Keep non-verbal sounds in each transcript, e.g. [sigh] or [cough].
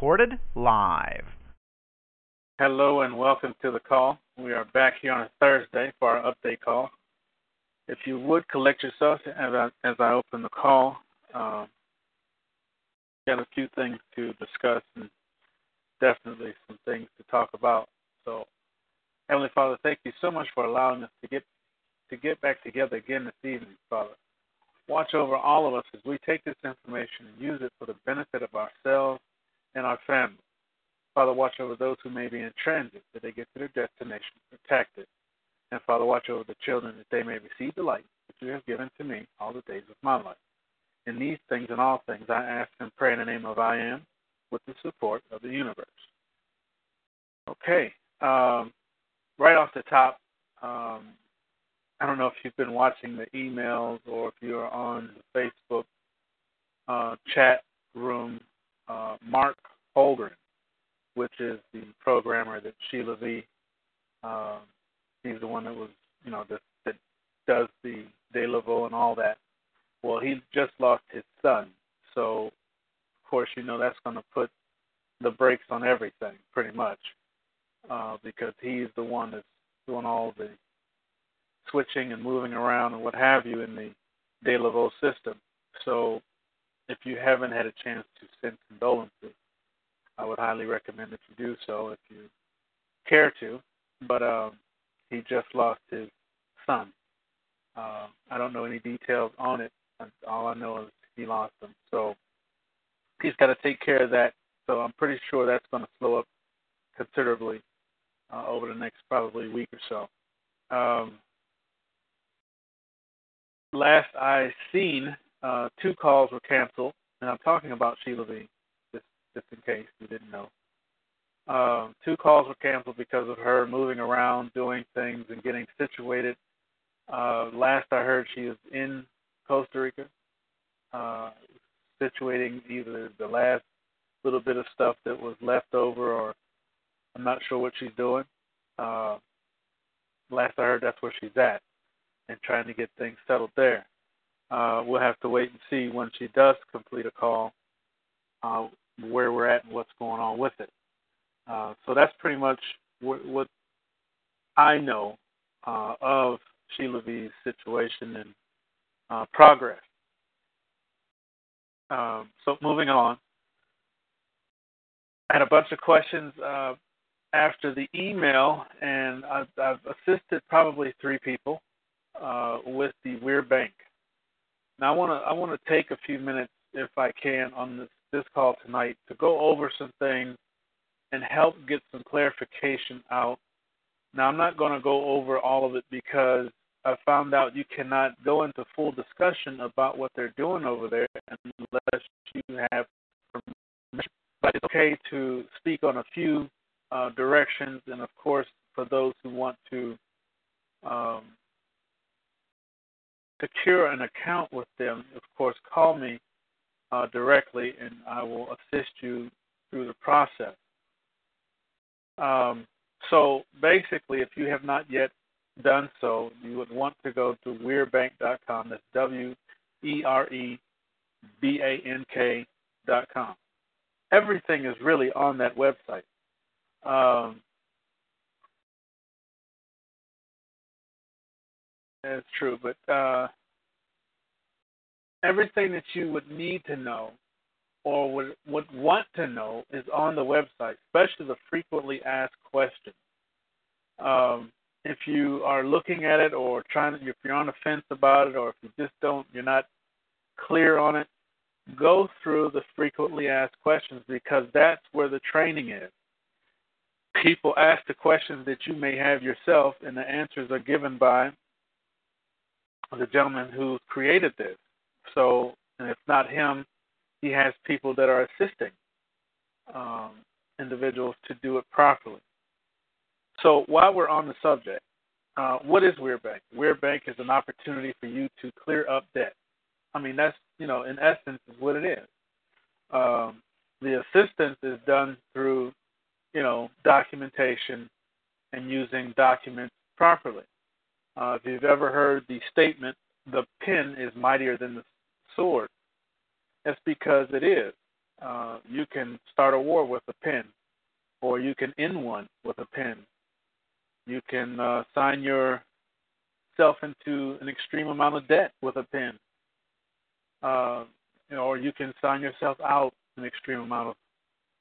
Recorded live. Hello and welcome to the call. We are back here on a Thursday for our update call. If you would collect yourself as I, as I open the call, um, got a few things to discuss and definitely some things to talk about. So, Heavenly Father, thank you so much for allowing us to get to get back together again this evening, Father. Watch over all of us as we take this information and use it for the benefit of ourselves and our family. Father, watch over those who may be in transit, that they get to their destination protected. And Father, watch over the children that they may receive the light that you have given to me all the days of my life. In these things and all things, I ask and pray in the name of I am with the support of the universe. Okay. Um, right off the top, um, I don't know if you've been watching the emails or if you're on the Facebook uh, chat room. Uh, Mark Holgren, which is the programmer that Sheila V. Um, he's the one that was, you know, that, that does the De and all that. Well, he just lost his son, so of course, you know that's going to put the brakes on everything, pretty much, uh, because he's the one that's doing all the switching and moving around and what have you in the De system. So if you haven't had a chance to send condolences, I would highly recommend that you do so if you care to. But um, he just lost his son. Uh, I don't know any details on it. All I know is he lost him. So he's got to take care of that. So I'm pretty sure that's going to slow up considerably uh, over the next probably week or so. Um, last I seen, uh, two calls were canceled, and I'm talking about Sheila V. Just, just in case you didn't know. Uh, two calls were canceled because of her moving around, doing things, and getting situated. Uh, last I heard, she is in Costa Rica, uh, situating either the last little bit of stuff that was left over, or I'm not sure what she's doing. Uh, last I heard, that's where she's at and trying to get things settled there. Uh, we'll have to wait and see when she does complete a call uh, where we're at and what's going on with it. Uh, so that's pretty much what, what I know uh, of Sheila V's situation and uh, progress. Um, so moving on, I had a bunch of questions uh, after the email, and I've, I've assisted probably three people uh, with the Were Bank. Now I want to I want to take a few minutes, if I can, on this this call tonight to go over some things and help get some clarification out. Now I'm not going to go over all of it because I found out you cannot go into full discussion about what they're doing over there unless you have permission. But it's okay to speak on a few uh, directions, and of course, for those who want to um, secure an account with them, of course, call me uh, directly and I will assist you through the process. Um, so basically, if you have not yet done so, you would want to go to werebank.com. That's W E R E B A N K.com. Everything is really on that website. Um, That's true, but uh, everything that you would need to know or would, would want to know is on the website, especially the frequently asked questions. Um, if you are looking at it or trying to, if you're on the fence about it, or if you just don't, you're not clear on it, go through the frequently asked questions because that's where the training is. People ask the questions that you may have yourself, and the answers are given by the gentleman who created this. So and if not him, he has people that are assisting um, individuals to do it properly. So while we're on the subject, uh, what is Were Bank? Were Bank is an opportunity for you to clear up debt. I mean, that's you know, in essence, is what it is. Um, the assistance is done through, you know, documentation and using documents properly. Uh, if you've ever heard the statement, "The pen is mightier than the sword," that's because it is. Uh, you can start a war with a pen, or you can end one with a pen. You can uh, sign yourself into an extreme amount of debt with a pen, uh, or you can sign yourself out an extreme amount of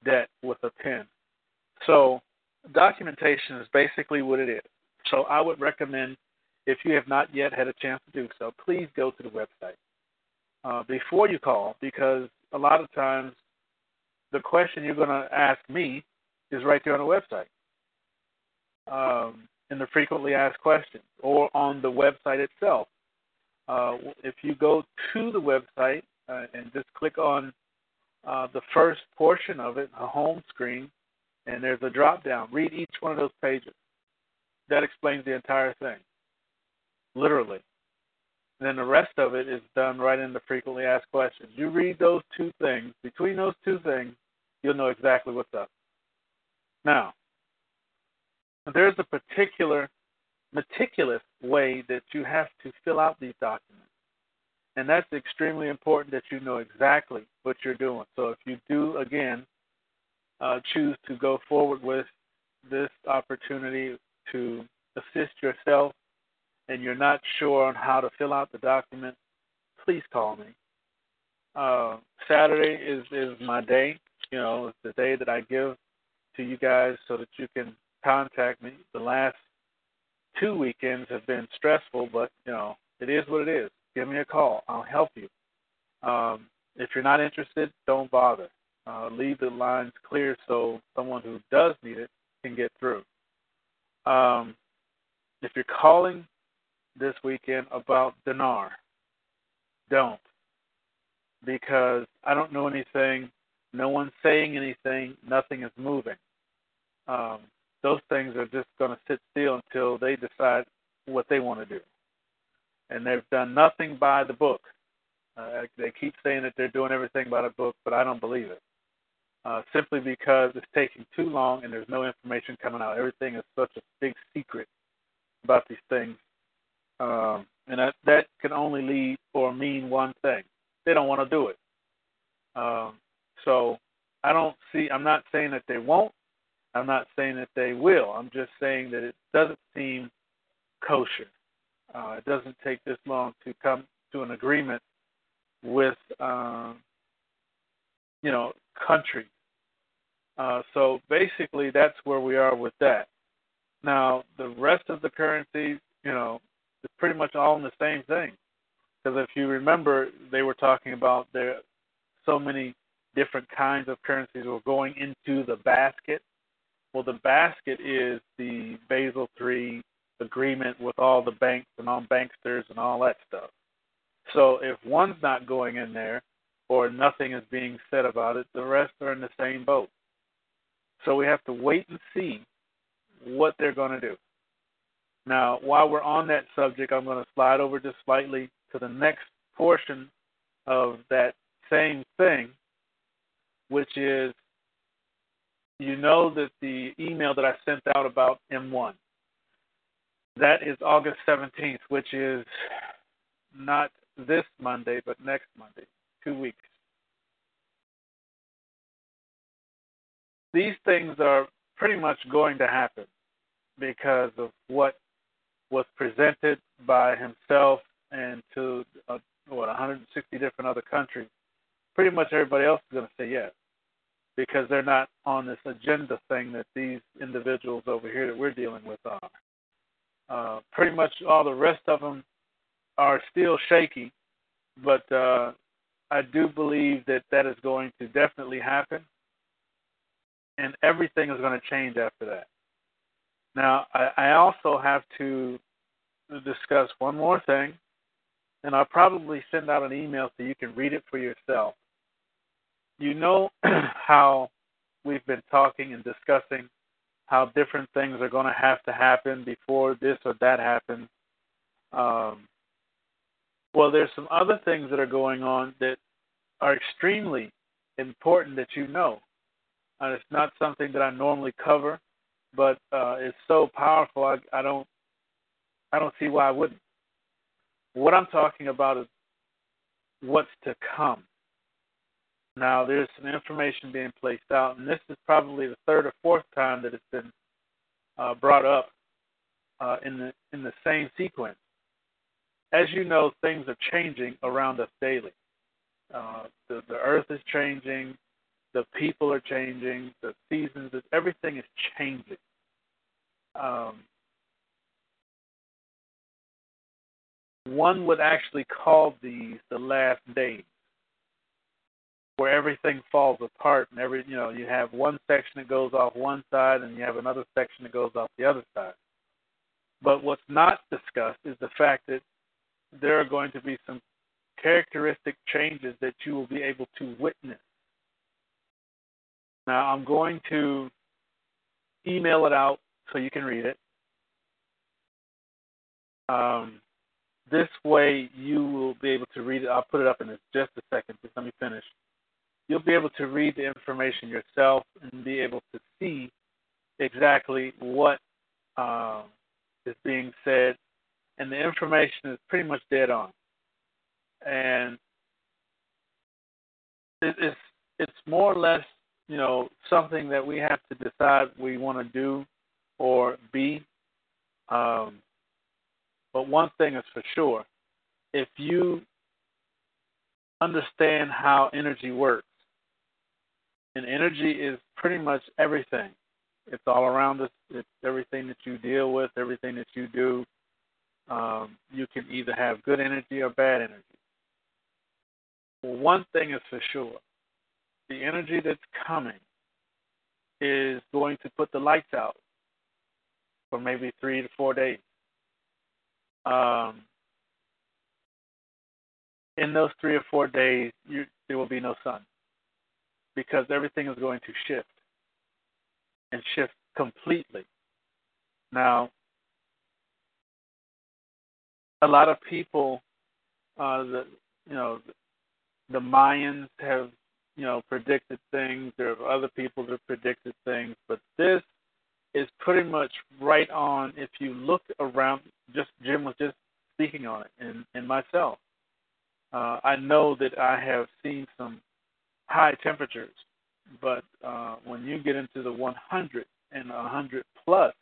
debt with a pen. So documentation is basically what it is. So I would recommend, if you have not yet had a chance to do so, please go to the website uh, before you call because a lot of times the question you're going to ask me is right there on the website um, in the frequently asked questions or on the website itself. Uh, if you go to the website uh, and just click on uh, the first portion of it, a home screen, and there's a drop down. Read each one of those pages. That explains the entire thing, literally. Then the rest of it is done right in the frequently asked questions. You read those two things. Between those two things, you'll know exactly what's up. Now, there's a particular meticulous way that you have to fill out these documents. And that's extremely important that you know exactly what you're doing. So if you do, again, uh, choose to go forward with this opportunity to assist yourself and you're not sure on how to fill out the document, please call me. Uh, Saturday is, is my day. You know, it's the day that I give to you guys so that you can contact me. The last two weekends have been stressful, but you know, it is what it is. Give me a call. I'll help you. Um, if you're not interested, don't bother. Uh, leave the lines clear so someone who does need it can get through. Um, if you're calling this weekend about dinar, don't. Because I don't know anything, no one's saying anything, nothing is moving. Um, those things are just going to sit still until they decide what they want to do. And they've done nothing by the book. Uh, they keep saying that they're doing everything by the book, but I don't believe it. Uh, simply because it's taking too long and there's no information coming out. Everything is such a big secret about these things. Um, and that, that can only lead or mean one thing. They don't want to do it. Um, so I don't see, I'm not saying that they won't. I'm not saying that they will. I'm just saying that it doesn't seem kosher. Uh, it doesn't take this long to come to an agreement with, um, you know, countries. Uh, so basically, that's where we are with that. Now, the rest of the currencies, you know, it's pretty much all in the same thing. Because if you remember, they were talking about there so many different kinds of currencies were going into the basket well, the basket is the Basel III agreement with all the banks and all banksters and all that stuff. So if one's not going in there or nothing is being said about it, the rest are in the same boat. So we have to wait and see what they're going to do. Now, while we're on that subject, I'm going to slide over just slightly to the next portion of that same thing, which is you know that the email that I sent out about M1, that is August 17th, which is not this Monday, but next Monday, two weeks. These things are pretty much going to happen because of what was presented by himself and to uh, what 160 different other countries. Pretty much everybody else is going to say yes because they're not on this agenda thing that these individuals over here that we're dealing with are. Uh, pretty much all the rest of them are still shaky, but uh, I do believe that that is going to definitely happen, and everything is going to change after that. Now, I, I also have to discuss one more thing, and I'll probably send out an email so you can read it for yourself. You know [clears throat] how we've been talking and discussing how different things are going to have to happen before this or that happens. Um, well, there's some other things that are going on that are extremely important that you know. And it's not something that I normally cover, but uh, it's so powerful. I, I don't, I don't see why I wouldn't. What I'm talking about is what's to come. Now, there's some information being placed out, and this is probably the third or fourth time that it's been uh, brought up uh, in the in the same sequence. As you know, things are changing around us daily. Uh, the the earth is changing, the people are changing, the seasons, everything is changing. Um, one would actually call these the last days where everything falls apart and every you know you have one section that goes off one side and you have another section that goes off the other side but what's not discussed is the fact that there are going to be some characteristic changes that you will be able to witness now i'm going to email it out so you can read it. Um, this way you will be able to read it. I'll put it up in just a second. Just let me finish. You'll be able to read the information yourself and be able to see exactly what uh, is being said, and the information is pretty much dead on. And it, it's it's more or less you know something that we have to decide we want to do or be. Um, but one thing is for sure: if you understand how energy works and energy is pretty much everything. It's all around us. It's everything that you deal with, everything that you do. Um, you can either have good energy or bad energy. Well, one thing is for sure the energy that's coming is going to put the lights out for maybe three to four days. Um, in those three or four days, you, there will be no sun because everything is going to shift and shift completely. Now, a lot of people, uh, the you know, the Mayans have you know predicted things. There are other people that have predicted things, but this is pretty much right on. If you look around, just Jim was just speaking on it, and and myself, uh, I know that I have seen some high temperatures, but uh, when you get into the 100 and 100 plus,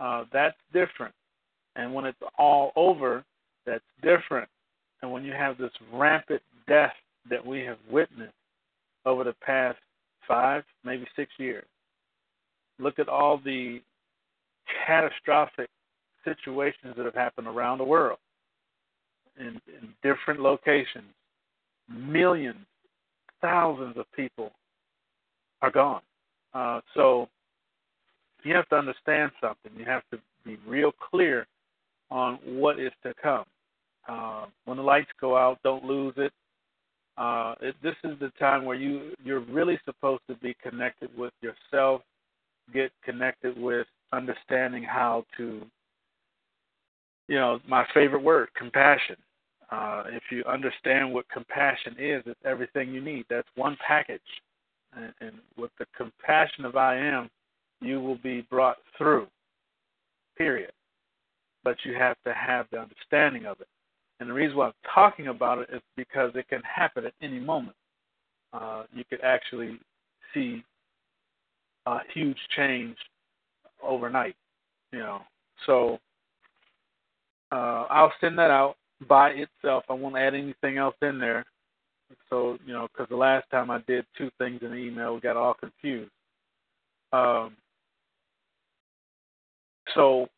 uh, that's different. And when it's all over, that's different. And when you have this rampant death that we have witnessed over the past five, maybe six years, look at all the catastrophic situations that have happened around the world in, in different locations. Millions thousands of people are gone. Uh, so you have to understand something. You have to be real clear on what is to come. Uh, when the lights go out, don't lose it. Uh, it. This is the time where you you're really supposed to be connected with yourself, get connected with understanding how to, you know, my favorite word, compassion. Uh, if you understand what compassion is, it's everything you need. That's one package. And, and with the compassion of I am, you will be brought through, period. But you have to have the understanding of it. And the reason why I'm talking about it is because it can happen at any moment. Uh, you could actually see a huge change overnight, you know. So uh, I'll send that out by itself. I won't add anything else in there. So, you know, because the last time I did two things in the email, we got all confused. Um, so,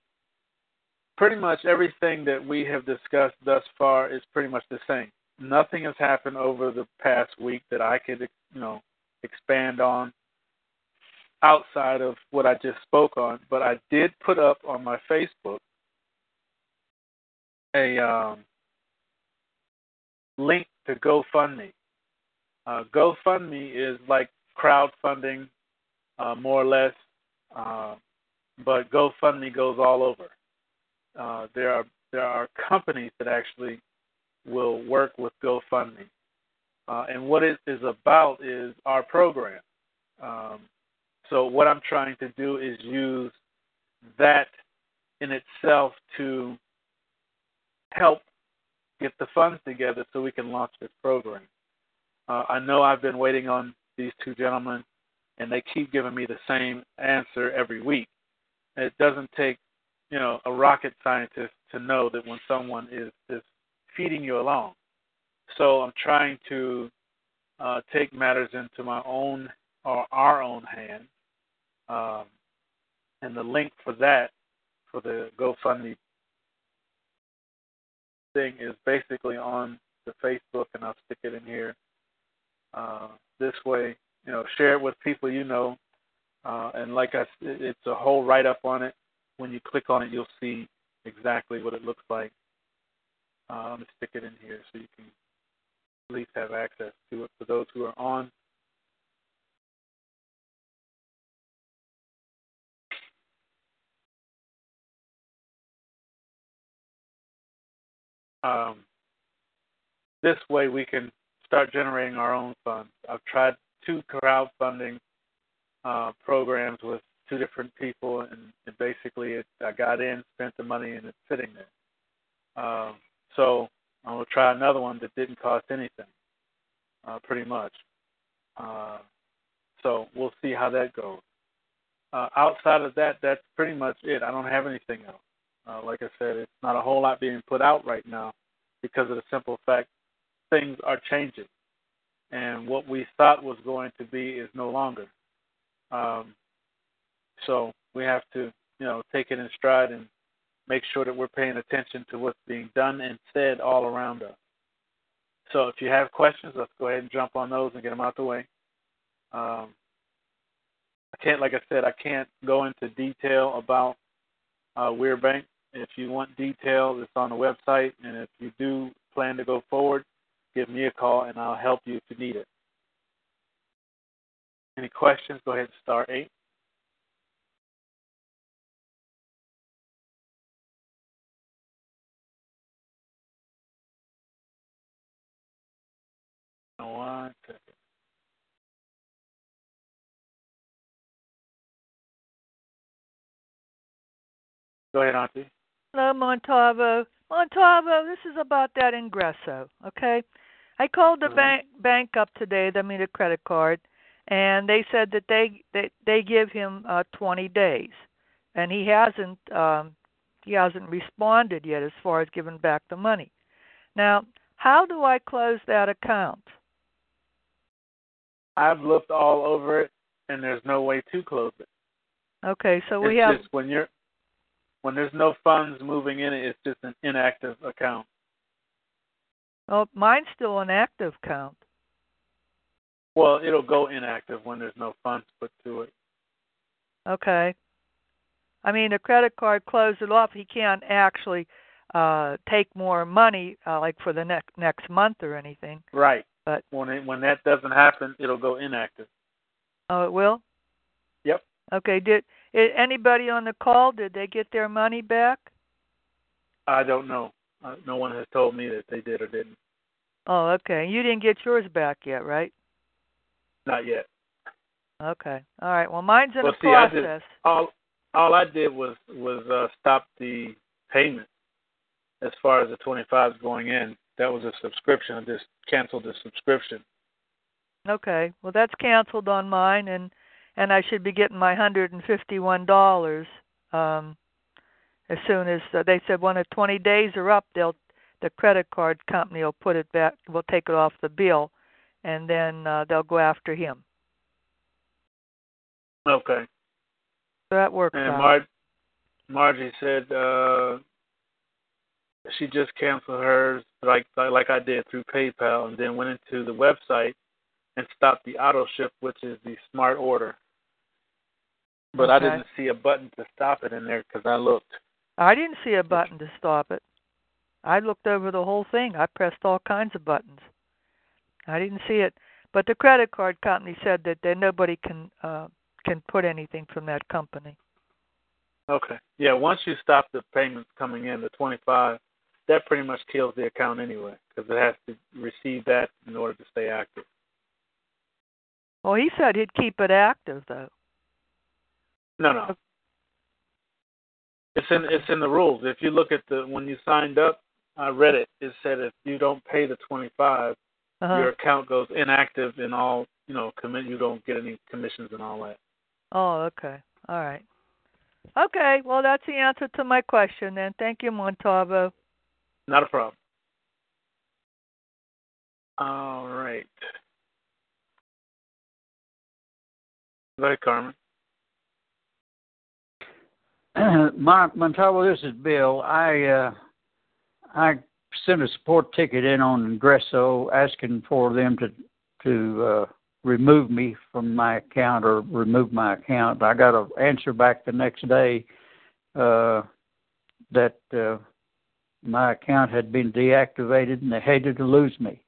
pretty much everything that we have discussed thus far is pretty much the same. Nothing has happened over the past week that I could, you know, expand on outside of what I just spoke on. But I did put up on my Facebook a um, link to GoFundMe. Uh, GoFundMe is like crowdfunding, uh, more or less, uh, but GoFundMe goes all over. Uh, there are there are companies that actually will work with GoFundMe, uh, and what it is about is our program. Um, so what I'm trying to do is use that in itself to help get the funds together so we can launch this program. Uh, I know I've been waiting on these two gentlemen, and they keep giving me the same answer every week. It doesn't take, you know, a rocket scientist to know that when someone is is feeding you along. So I'm trying to uh, take matters into my own or our own hands. Um, and the link for that, for the GoFundMe thing, is basically on the Facebook, and I'll stick it in here. Uh, this way, you know, share it with people you know. Uh, and like I it's a whole write up on it. When you click on it, you'll see exactly what it looks like. Uh, let me stick it in here so you can at least have access to it for those who are on. Um, this way we can start generating our own funds. I've tried two crowdfunding uh, programs with two different people, and, and basically it, I got in, spent the money, and it's sitting there. Um, so I'm gonna try another one that didn't cost anything, uh, pretty much. Uh, so we'll see how that goes. Uh, outside of that, that's pretty much it. I don't have anything else. Uh, like I said, it's not a whole lot being put out right now because of the simple fact things are changing, and what we thought was going to be is no longer. Um, so we have to, you know, take it in stride and make sure that we're paying attention to what's being done and said all around us. So if you have questions, let's go ahead and jump on those and get them out the way. Um, I can't, like I said, I can't go into detail about uh, Were Bank. If you want details, it's on the website. And if you do plan to go forward, give me a call and I'll help you if you need it. Any questions? Go ahead and start eight. One second. Go ahead, Auntie. Hello, Muntavo. Muntavo, this is about that ingresso, okay? I called the bank bank up today, I mean a credit card, and they said that they they, they give him uh 20 days. And he hasn't um he hasn't responded yet as far as giving back the money. Now, how do I close that account? I've looked all over it, and there's no way to close it. Okay, so we it's have just when you're when there's no funds moving in it, it's just an inactive account. well, mine's still an active account. Well, it'll go inactive when there's no funds put to it. Okay. I mean, a credit card closed it off. He can't actually uh take more money uh, like for the next next month or anything. Right. But When it, when that doesn't happen, it'll go inactive. oh, it will. Yep. Okay. Did anybody on the call? Did they get their money back? I don't know. Uh, no one has told me that they did or didn't. Oh, okay. You didn't get yours back yet, right? Not yet. Okay. All right. Well, mine's in Well, the see, I did- All all I did was was uh, stop the payment as far as the 25s going in. That was a subscription. I just canceled the subscription. Okay. Well, that's canceled on mine, and and I should be getting my hundred and fifty-one dollars um, as soon as uh, they said when the twenty days are up, they'll the credit card company will put it back. Will take it off the bill, and then uh, they'll go after him. Okay. So that works And. Mar- Margie said uh, she just canceled hers like like I did through PayPal, and then went into the website and stopped the auto ship, which is the smart order. But I didn't see a button to stop it in there because I looked. I didn't see a button to stop it. I looked over the whole thing. I pressed all kinds of buttons. I didn't see it, but the credit card company said that there nobody can uh can put anything from that company. Okay. Yeah, once you stop the payments coming in, the 25, that pretty much kills the account anyway because it has to receive that in order to stay active. Well, he said he'd keep it active though. No, no. It's in it's in the rules. If you look at the when you signed up, I read it. It said if you don't pay the 25, Uh-huh. your account goes inactive and all, you know, commit you don't get any commissions and all that. Oh, okay. All right. Okay, well that's the answer to my question then. Thank you, Muntavo. Not a problem. All right. Go ahead, Carmen. Mon- Muntavo, this is Bill. I uh, I sent a support ticket in on Ingresso asking for them to to uh, remove me from my account or remove my account. I got an answer back the next day uh, that uh, my account had been deactivated and they hated to lose me,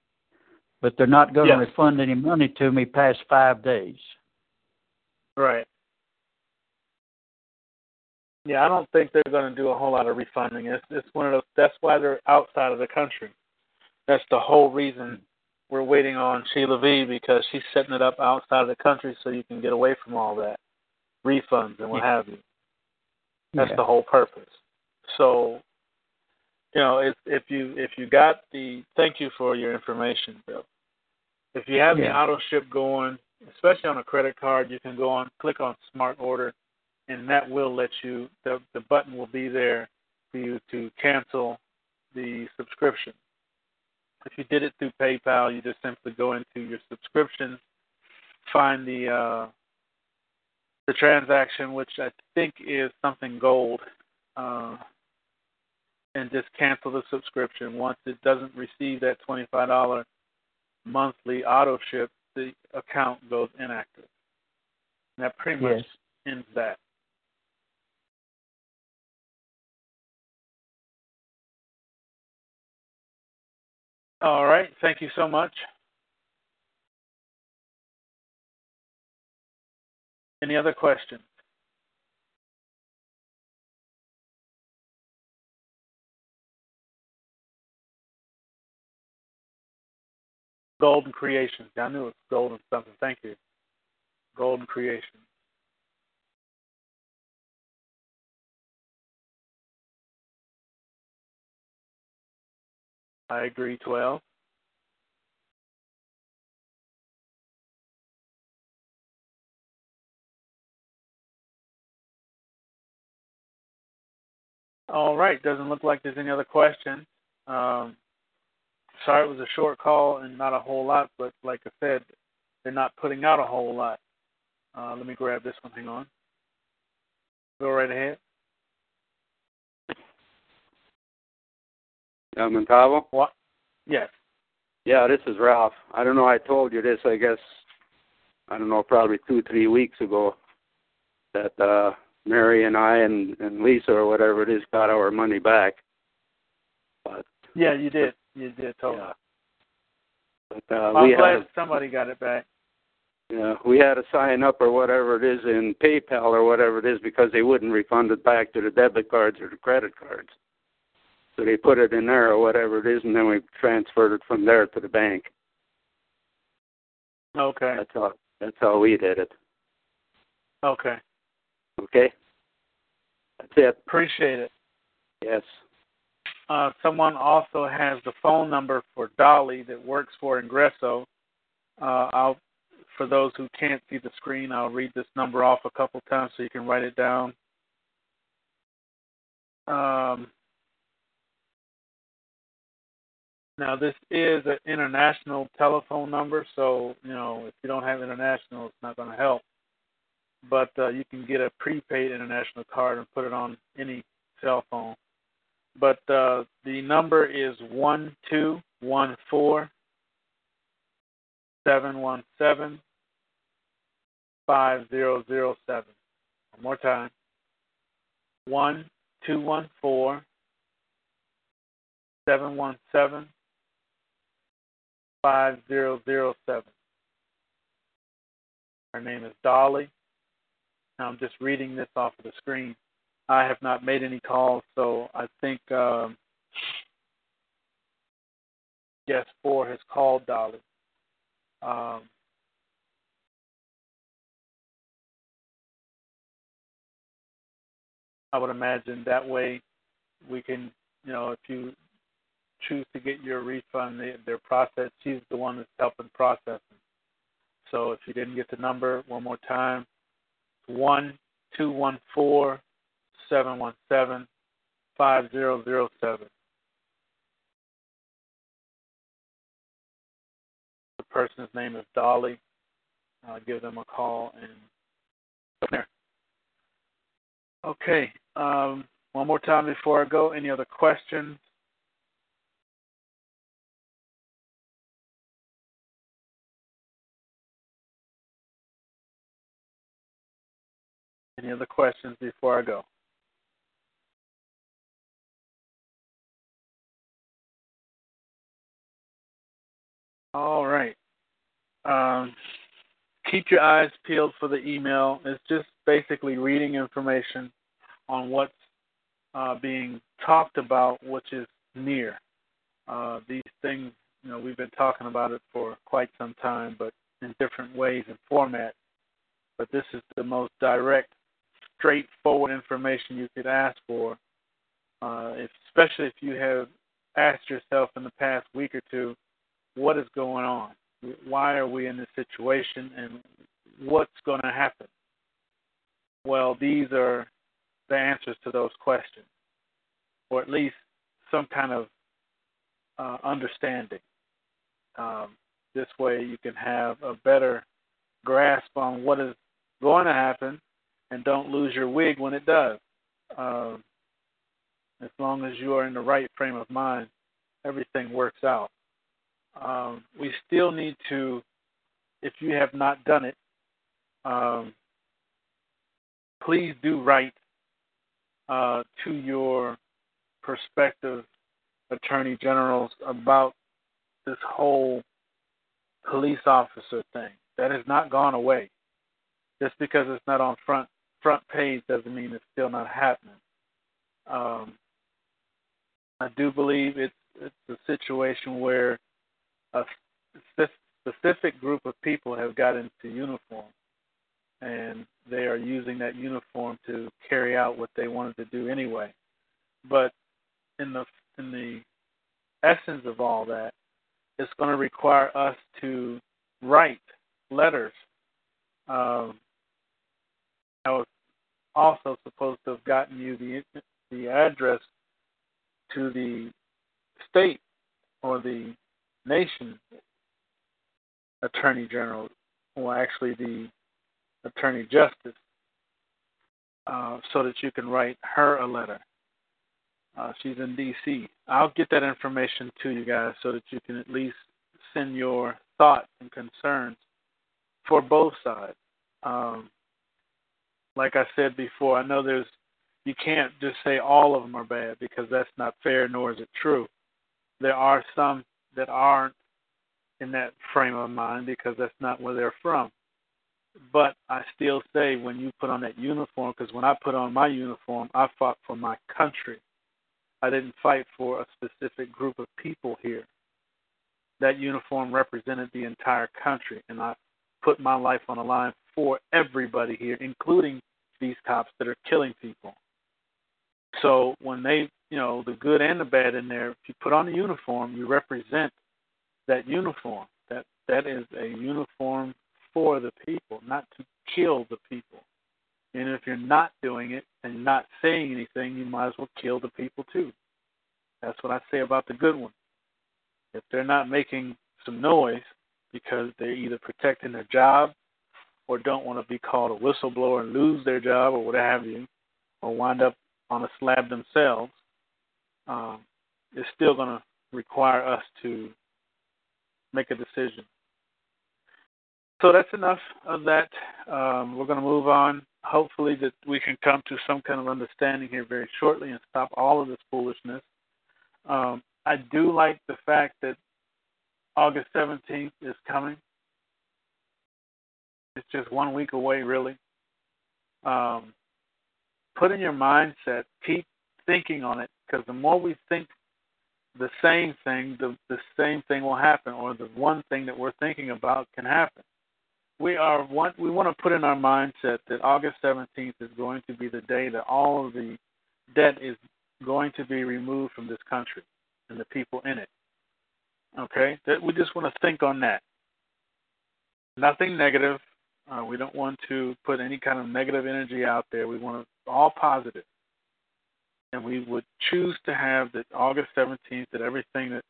but they're not going to refund any money to me past five days. Right. Yeah, I don't think they're going to do a whole lot of refunding. It's it's one of those. That's why they're outside of the country. That's the whole reason we're waiting on Sheila V because she's setting it up outside of the country so you can get away from all that refunds and what Yeah. have you. That's Yeah. the whole purpose. So, you know, if if you if you got the thank you for your information, Bill. If you have the auto ship going, especially on a credit card, you can go on click on Smart Order, and that will let you the the button will be there for you to cancel the subscription. If you did it through PayPal, you just simply go into your subscriptions, find the uh, the transaction, which I think is something gold, uh, and just cancel the subscription. Once it doesn't receive that twenty-five dollar monthly auto ship, the account goes inactive. And that pretty much Yes. ends that. All right. Thank you so much. Any other questions? Golden Creations. I knew it was golden something. Thank you. Golden Creation. I agree, 12. All right. Doesn't look like there's any other questions. Um, sorry it was a short call and not a whole lot, but like I said, they're not putting out a whole lot. Uh, let me grab this one. Hang on. Go right ahead. Uh, Muntavo? What? Yes. Yeah, this is Ralph. I don't know. I told you this. I guess I don't know, probably two, three weeks ago, that uh Mary and I and and Lisa or whatever it is got our money back. But Yeah, you did. You did totally. yeah, but uh, I'm we glad had to, somebody got it back. yeah, we had to sign up or whatever it is in PayPal or whatever it is because they wouldn't refund it back to the debit cards or the credit cards. So they put it in there or whatever it is, and then we transferred it from there to the bank. Okay. That's how that's how we did it. Okay. Okay. That's it. Appreciate it. Yes. Uh, someone also has the phone number for Dolly that works for Ingresso. Uh, I'll, for those who can't see the screen, I'll read this number off a couple times so you can write it down. Um, now, this is an international telephone number, so you know if you don't have international, it's not going to help. But uh, you can get a prepaid international card and put it on any cell phone but uh, the number is one two one four seven one seven five zero zero seven. One more time. One two one four seven one seven five zero zero seven. Her name is Dolly. Now I'm just reading this off of the screen. I have not made any calls, so I think um, guest four has called Dolly. Um, I would imagine that way we can, you know, if you choose to get your refund, they, their process, she's the one that's helping processing. So if you didn't get the number, one more time, one two one four seven one seven five zero zero seven. The person's name is Dolly. I'll give them a call and there. Okay. Um, one more time before I go. Any other questions? Any other questions before I go? All right. Um, keep your eyes peeled for the email. It's just basically reading information on what's uh, being talked about, which is near. Uh, these things, you know, we've been talking about it for quite some time, but in different ways and formats. But this is the most direct, straightforward information you could ask for, uh, if, especially if you have asked yourself in the past week or two, what is going on? Why are we in this situation, and what's going to happen? Well, these are the answers to those questions, or at least some kind of uh, understanding. Um, this way, you can have a better grasp on what is going to happen, and don't lose your wig when it does. Um, as long as you are in the right frame of mind, everything works out. Um, we still need to, if you have not done it, um, please do write uh, to your prospective attorney generals about this whole police officer thing. That has not gone away. Just because it's not on front front page doesn't mean it's still not happening. Um, I do believe it's it's a situation where a specific group of people have got into uniform and they are using that uniform to carry out what they wanted to do anyway. But in the in the essence of all that, it's going to require us to write letters. Um, I was also supposed to have gotten you the the address to the state or the nation attorney general, or actually the attorney justice, uh, so that you can write her a letter. Uh, she's in D.C. I'll get that information to you guys so that you can at least send your thoughts and concerns for both sides. Um, like I said before, I know there's you can't just say all of them are bad because that's not fair, nor is it true. There are some that aren't in that frame of mind because that's not where they're from. But I still say when you put on that uniform, because when I put on my uniform, I fought for my country. I didn't fight for a specific group of people here. That uniform represented the entire country, and I put my life on the line for everybody here, including these cops that are killing people. So when they, you know, the good and the bad in there, if you put on a uniform, you represent that uniform. That that is a uniform for the people, not to kill the people. And if you're not doing it and not saying anything, you might as well kill the people too. That's what I say about the good ones. If they're not making some noise because they're either protecting their job or don't want to be called a whistleblower and lose their job or what have you, or wind up on a slab themselves, um, it's still going to require us to make a decision. So that's enough of that. Um, we're going to move on. Hopefully, that we can come to some kind of understanding here very shortly and stop all of this foolishness. Um, I do like the fact that August 17th is coming. It's just one week away, really. Um, put in your mindset, keep thinking on it, because the more we think the same thing, the, the same thing will happen, or the one thing that we're thinking about can happen. We are one, we want to put in our mindset that August 17th is going to be the day that all of the debt is going to be removed from this country and the people in it. Okay, that we just want to think on that. Nothing negative. Uh, we don't want to put any kind of negative energy out there. We want it all positive and we would choose to have that August 17th that everything that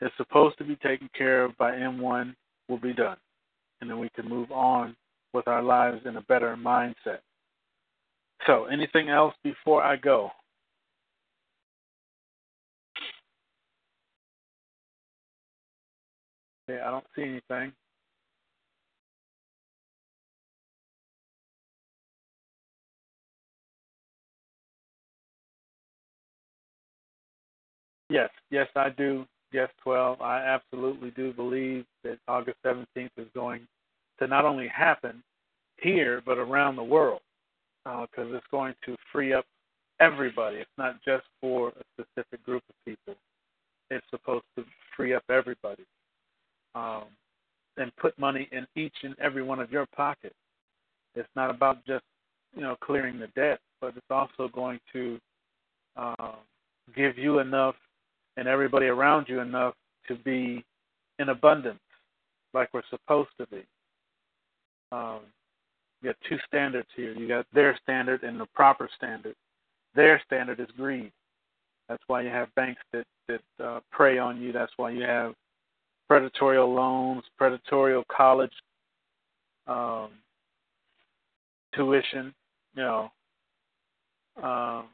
is supposed to be taken care of by M1 will be done. And then we can move on with our lives in a better mindset. So, anything else before I go? Okay, I don't see anything. Yes, yes, I do. Yes, 12. I absolutely do believe that August 17th is going to not only happen here, but around the world, because uh, it's going to free up everybody. It's not just for a specific group of people. It's supposed to free up everybody um, and put money in each and every one of your pockets. It's not about just you know clearing the debt, but it's also going to uh, give you enough and everybody around you enough to be in abundance like we're supposed to be. Um, you got two standards here. You got their standard and the proper standard. Their standard is greed. That's why you have banks that that uh, prey on you. That's why you have predatory loans, predatory college um, tuition. You know, um,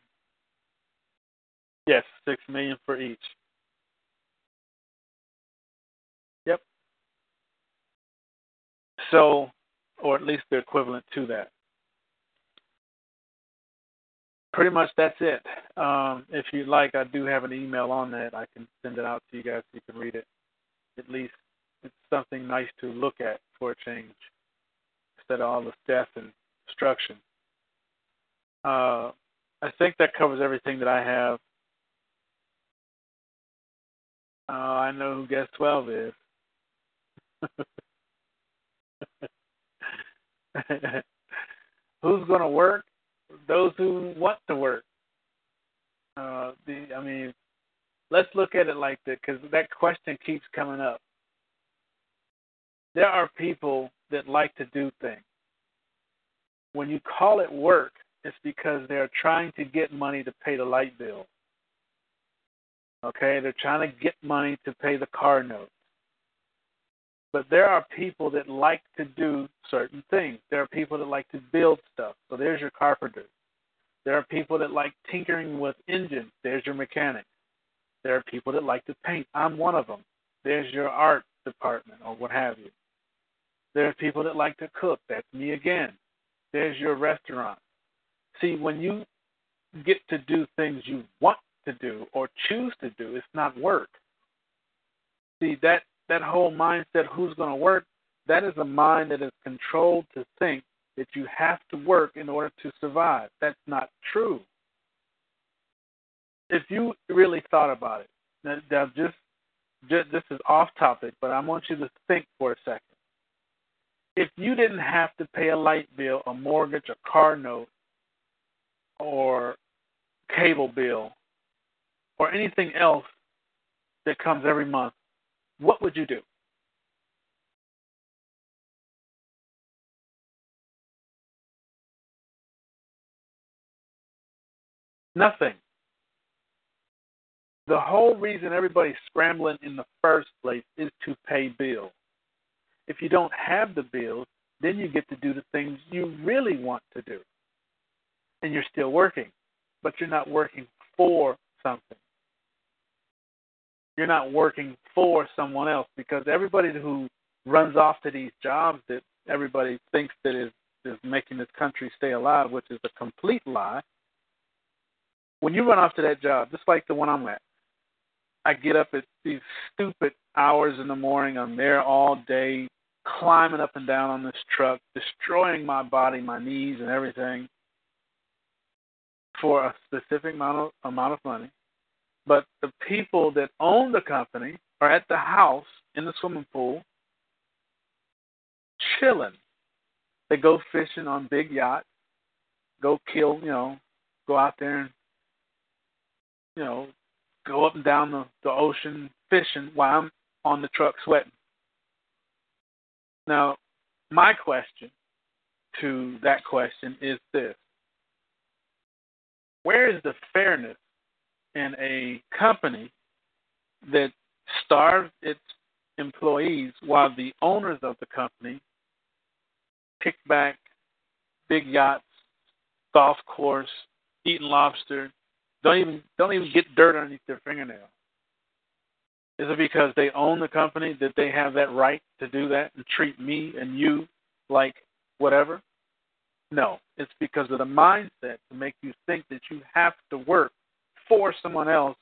Yes, six million for each. Yep. So, or at least the equivalent to that. Pretty much that's it. Um, if you'd like, I do have an email on that. I can send it out to you guys so you can read it. At least it's something nice to look at for a change instead of all the death and destruction. Uh, I think that covers everything that I have. Oh, I know who guest 12 is. [laughs] Who's going to work? Those who want to work. Uh, the, I mean, let's look at it like that because that question keeps coming up. There are people that like to do things. When you call it work, it's because they're trying to get money to pay the light bill. Okay, they're trying to get money to pay the car note. But there are people that like to do certain things. There are people that like to build stuff. So there's your carpenter. There are people that like tinkering with engines. There's your mechanic. There are people that like to paint. I'm one of them. There's your art department or what have you. There are people that like to cook. That's me again. There's your restaurant. See, when you get to do things you want to do or choose to do. It's not work. See that that whole mindset, who's going to work, that is a mind that is controlled to think that you have to work in order to survive. That's not true. If you really thought about it, now, now just, just this is off topic, but I want you to think for a second. If you didn't have to pay a light bill, a mortgage, a car note, or cable bill, or anything else that comes every month, what would you do? Nothing. The whole reason everybody's scrambling in the first place is to pay bills. If you don't have the bills, then you get to do the things you really want to do. And you're still working, but you're not working for something you're not working for someone else because everybody who runs off to these jobs that everybody thinks that is is making this country stay alive, which is a complete lie. When you run off to that job, just like the one I'm at, I get up at these stupid hours in the morning. I'm there all day, climbing up and down on this truck, destroying my body, my knees, and everything for a specific amount of, amount of money. But the people that own the company are at the house in the swimming pool, chilling. They go fishing on big yachts, go kill, you know, go out there and, you know, go up and down the, the ocean fishing while I'm on the truck sweating. Now, my question to that question is this Where is the fairness in a company that starves its employees while the owners of the company kick back big yachts, golf course, eating lobster, don't even don't even get dirt underneath their fingernail. Is it because they own the company that they have that right to do that and treat me and you like whatever? No, it's because of the mindset to make you think that you have to work for someone else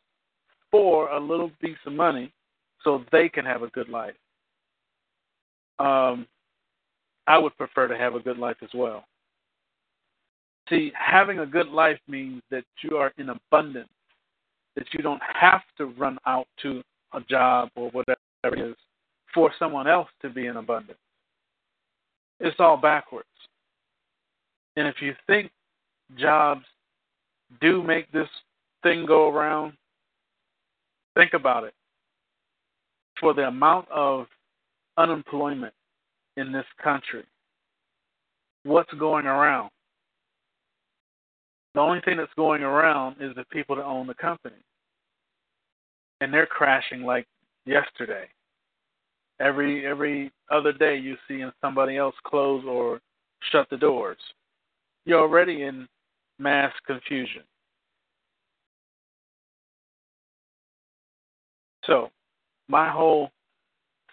for a little piece of money so they can have a good life. Um, I would prefer to have a good life as well. See, having a good life means that you are in abundance, that you don't have to run out to a job or whatever it is for someone else to be in abundance. It's all backwards. And if you think jobs do make this thing go around, think about it. For the amount of unemployment in this country, what's going around? The only thing that's going around is the people that own the company. And they're crashing like yesterday. Every every other day you see somebody else close or shut the doors. You're already in mass confusion. So, my whole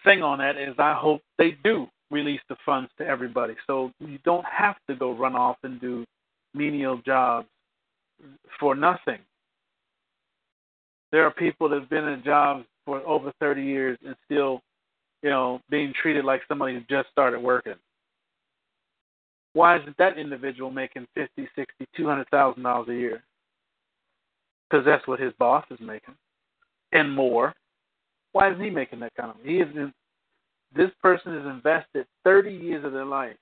thing on that is I hope they do release the funds to everybody so you don't have to go run off and do menial jobs for nothing. There are people that have been in jobs for over 30 years and still, you know, being treated like somebody who just started working. Why isn't that individual making fifty, sixty, two hundred thousand dollars a year? Because that's what his boss is making, and more. Why isn't he making that kind of? He is. This person has invested 30 years of their life.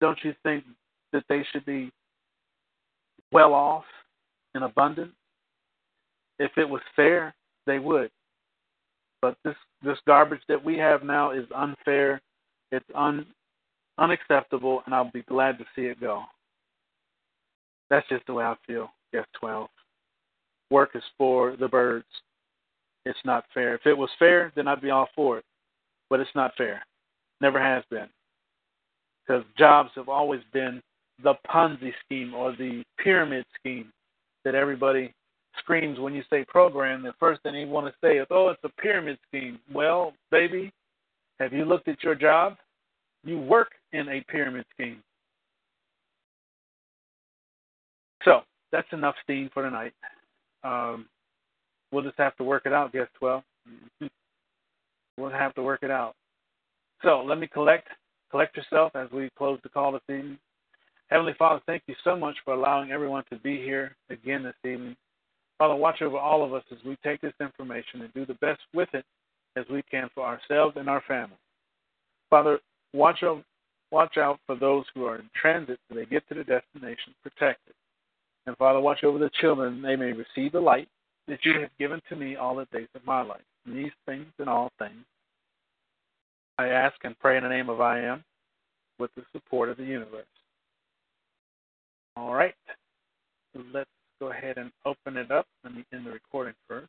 Don't you think that they should be well off and abundant? If it was fair, they would. But this this garbage that we have now is unfair. It's un unacceptable, and I'll be glad to see it go. That's just the way I feel. Yes, 12. Work is for the birds. It's not fair. If it was fair, then I'd be all for it. But it's not fair. Never has been. Because jobs have always been the Ponzi scheme or the pyramid scheme that everybody screams when you say program. The first thing you want to say is, oh, it's a pyramid scheme. Well, baby, have you looked at your job? You work in a pyramid scheme. So that's enough steam for tonight. Um, we'll just have to work it out, guess 12. Mm-hmm. we'll have to work it out. So let me collect collect yourself as we close the call this evening. Heavenly Father, thank you so much for allowing everyone to be here again this evening. Father, watch over all of us as we take this information and do the best with it as we can for ourselves and our family. Father, watch over, watch out for those who are in transit so they get to the destination protected. And Father, watch over the children they may receive the light that you have given to me all the days of my life. In these things and all things, I ask and pray in the name of I am with the support of the universe. All right. Let's go ahead and open it up. Let me end the recording first.